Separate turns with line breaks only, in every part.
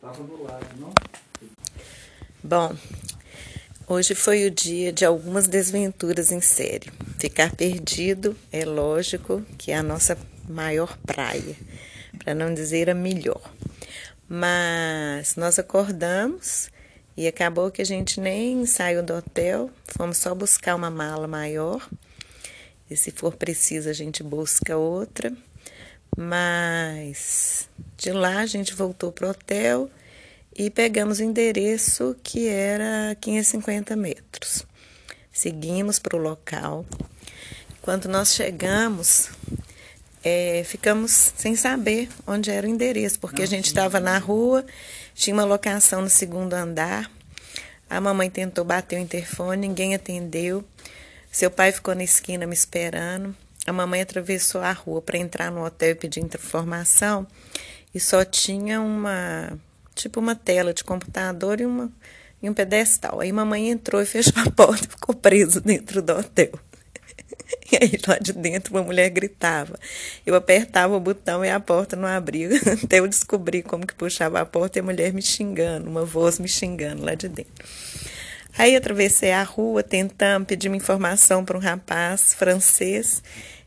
Tava do lado, não?
Bom, hoje foi o dia de algumas desventuras em série. Ficar perdido é lógico que é a nossa maior praia, para não dizer a melhor. Mas nós acordamos e acabou que a gente nem saiu do hotel, fomos só buscar uma mala maior. E se for preciso, a gente busca outra. Mas de lá a gente voltou para o hotel e pegamos o endereço que era 550 metros. Seguimos para o local. Quando nós chegamos, é, ficamos sem saber onde era o endereço, porque a gente estava na rua, tinha uma locação no segundo andar. A mamãe tentou bater o interfone, ninguém atendeu. Seu pai ficou na esquina me esperando. A mamãe atravessou a rua para entrar no hotel e pedir informação e só tinha uma, tipo uma tela de computador e, uma, e um pedestal. Aí mamãe entrou e fechou a porta e ficou preso dentro do hotel. E aí lá de dentro uma mulher gritava. Eu apertava o botão e a porta não abria. Até eu descobri como que puxava a porta e a mulher me xingando, uma voz me xingando lá de dentro. Aí atravessei a rua tentando pedir uma informação para um rapaz francês.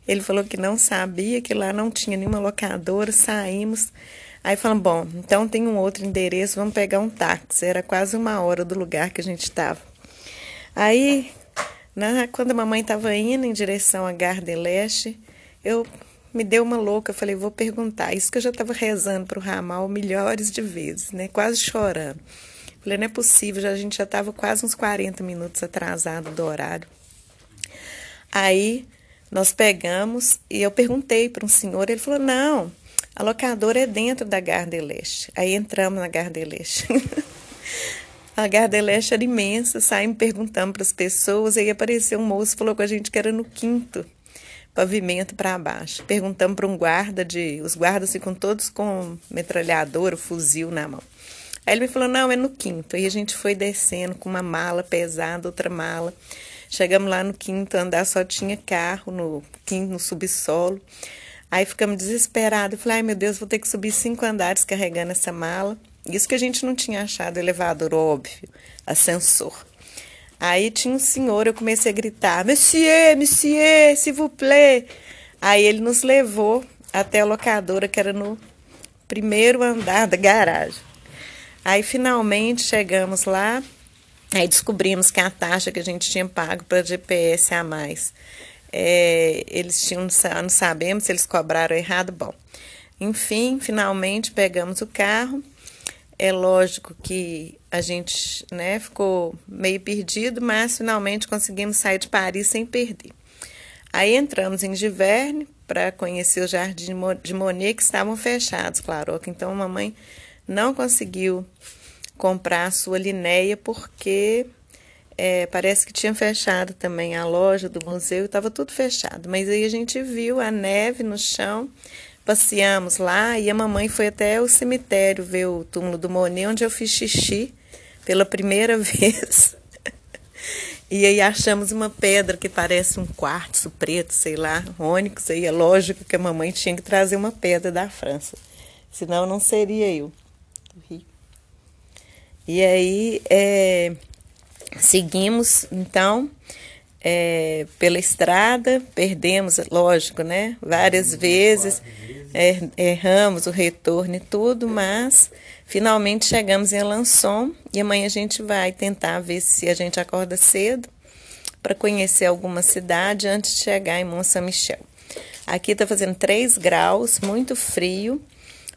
Ele falou que não sabia, que lá não tinha nenhuma locadora. Saímos. Aí falamos, bom, então tem um outro endereço, vamos pegar um táxi. Era quase uma hora do lugar que a gente estava. Aí, na, quando a mamãe estava indo em direção a Garde Leste, eu me deu uma louca. Falei, vou perguntar. Isso que eu já estava rezando para o ramal milhares de vezes, né? Quase chorando. Falei, não é possível, já, a gente já estava quase uns 40 minutos atrasado do horário. Aí nós pegamos e eu perguntei para um senhor, ele falou, não, a locadora é dentro da Garde Leste. Aí entramos na Garde Leste. a Garde Leste era imensa, saímos perguntando para as pessoas, aí apareceu um moço falou com a gente que era no quinto pavimento para baixo. Perguntamos para um guarda de, os guardas ficam todos com metralhadora, fuzil na mão. Aí ele me falou: não, é no quinto. Aí a gente foi descendo com uma mala pesada, outra mala. Chegamos lá no quinto andar, só tinha carro no quinto, no subsolo. Aí ficamos desesperados. Falei: ai meu Deus, vou ter que subir cinco andares carregando essa mala. Isso que a gente não tinha achado elevador, óbvio, ascensor. Aí tinha um senhor, eu comecei a gritar: Monsieur, Monsieur, s'il vous plaît. Aí ele nos levou até a locadora, que era no primeiro andar da garagem. Aí finalmente chegamos lá, aí descobrimos que a taxa que a gente tinha pago para GPS a mais, é, eles tinham, não sabemos se eles cobraram errado, bom. Enfim, finalmente pegamos o carro. É lógico que a gente né, ficou meio perdido, mas finalmente conseguimos sair de Paris sem perder. Aí entramos em Giverny para conhecer o Jardim de Monet, que estavam fechados, claro. Então, a mamãe não conseguiu comprar a sua Linéia porque é, parece que tinha fechado também a loja do museu, estava tudo fechado. Mas aí a gente viu a neve no chão, passeamos lá e a mamãe foi até o cemitério ver o túmulo do Monet, onde eu fiz xixi pela primeira vez. E aí achamos uma pedra que parece um quartzo preto, sei lá, ônix. Aí é lógico que a mamãe tinha que trazer uma pedra da França, senão não seria eu. E aí é, seguimos, então, é, pela estrada, perdemos, lógico, né? Várias vezes, er, erramos o retorno e tudo, mas finalmente chegamos em Alençon e amanhã a gente vai tentar ver se a gente acorda cedo para conhecer alguma cidade antes de chegar em Mont Saint-Michel. Aqui está fazendo 3 graus, muito frio.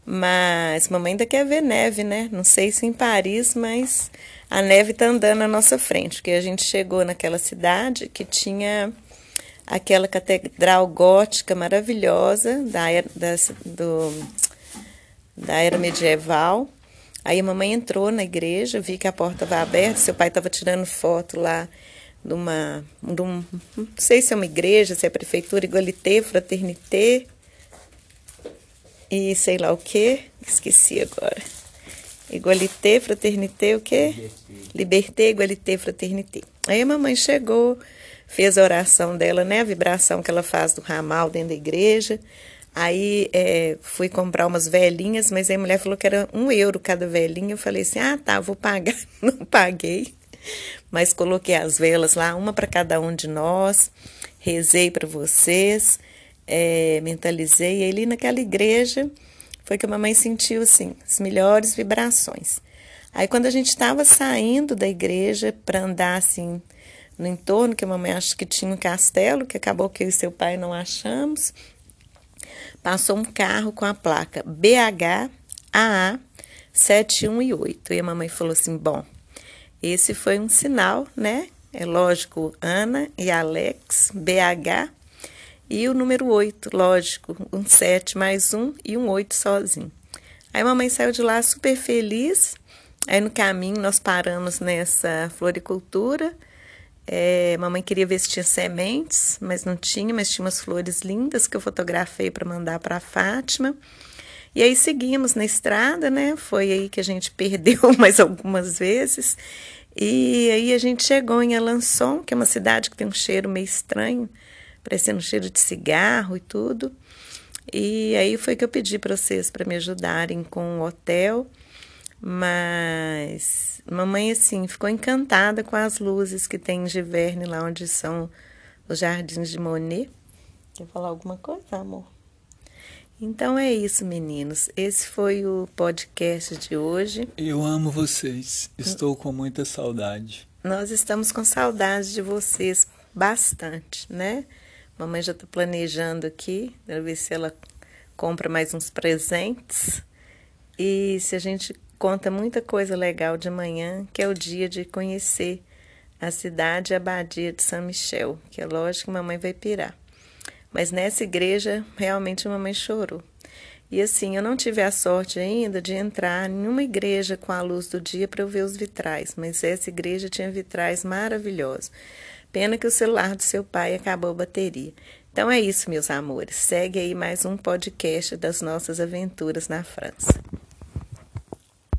Mas mamãe ainda quer ver neve, né? Não sei se em Paris, mas a neve tá andando na nossa frente, porque a gente chegou naquela cidade que tinha aquela catedral gótica maravilhosa da era, da, do, da era medieval. Aí a mamãe entrou na igreja, vi que a porta estava aberta, seu pai estava tirando foto lá de uma, de um, não sei se é uma igreja, se é prefeitura, Igualité, Fraternité, e sei lá o que, esqueci agora. Igualité, fraternité, o quê? Liberté, igualité, fraternité. Aí a mamãe chegou, fez a oração dela, né? A vibração que ela faz do ramal dentro da igreja. Aí é, fui comprar umas velhinhas, mas aí a mulher falou que era um euro cada velhinha. Eu falei assim: ah, tá, vou pagar. Não paguei, mas coloquei as velas lá, uma para cada um de nós. Rezei para vocês, é, mentalizei. Ali naquela igreja foi que a mamãe sentiu assim, as melhores vibrações. Aí quando a gente estava saindo da igreja para andar assim no entorno, que a mamãe acha que tinha um castelo, que acabou que eu e seu pai não achamos passou um carro com a placa BH AA 718. E a mamãe falou assim: bom, esse foi um sinal, né? É lógico, Ana e Alex, BH, e o número 8, lógico, um 7 mais um e um 8 sozinho. Aí a mamãe saiu de lá super feliz. Aí no caminho nós paramos nessa floricultura é, mamãe queria ver se tinha sementes, mas não tinha, mas tinha umas flores lindas que eu fotografei para mandar para a Fátima. E aí seguimos na estrada, né? Foi aí que a gente perdeu mais algumas vezes. E aí a gente chegou em Alançon, que é uma cidade que tem um cheiro meio estranho, parecendo um cheiro de cigarro e tudo. E aí foi que eu pedi para vocês para me ajudarem com o hotel. Mas mamãe, assim, ficou encantada com as luzes que tem em Giverne, lá onde são os jardins de Monet. Quer falar alguma coisa, amor? Então é isso, meninos. Esse foi o podcast de hoje.
Eu amo vocês. Estou com muita saudade.
Nós estamos com saudade de vocês bastante, né? Mamãe já está planejando aqui, para ver se ela compra mais uns presentes. E se a gente conta muita coisa legal de manhã, que é o dia de conhecer a cidade e a abadia de São Michel, que é lógico que mamãe vai pirar. Mas nessa igreja, realmente mamãe chorou. E assim, eu não tive a sorte ainda de entrar em uma igreja com a luz do dia para eu ver os vitrais, mas essa igreja tinha vitrais maravilhosos. Pena que o celular do seu pai acabou a bateria. Então é isso, meus amores. Segue aí mais um podcast das nossas aventuras na França.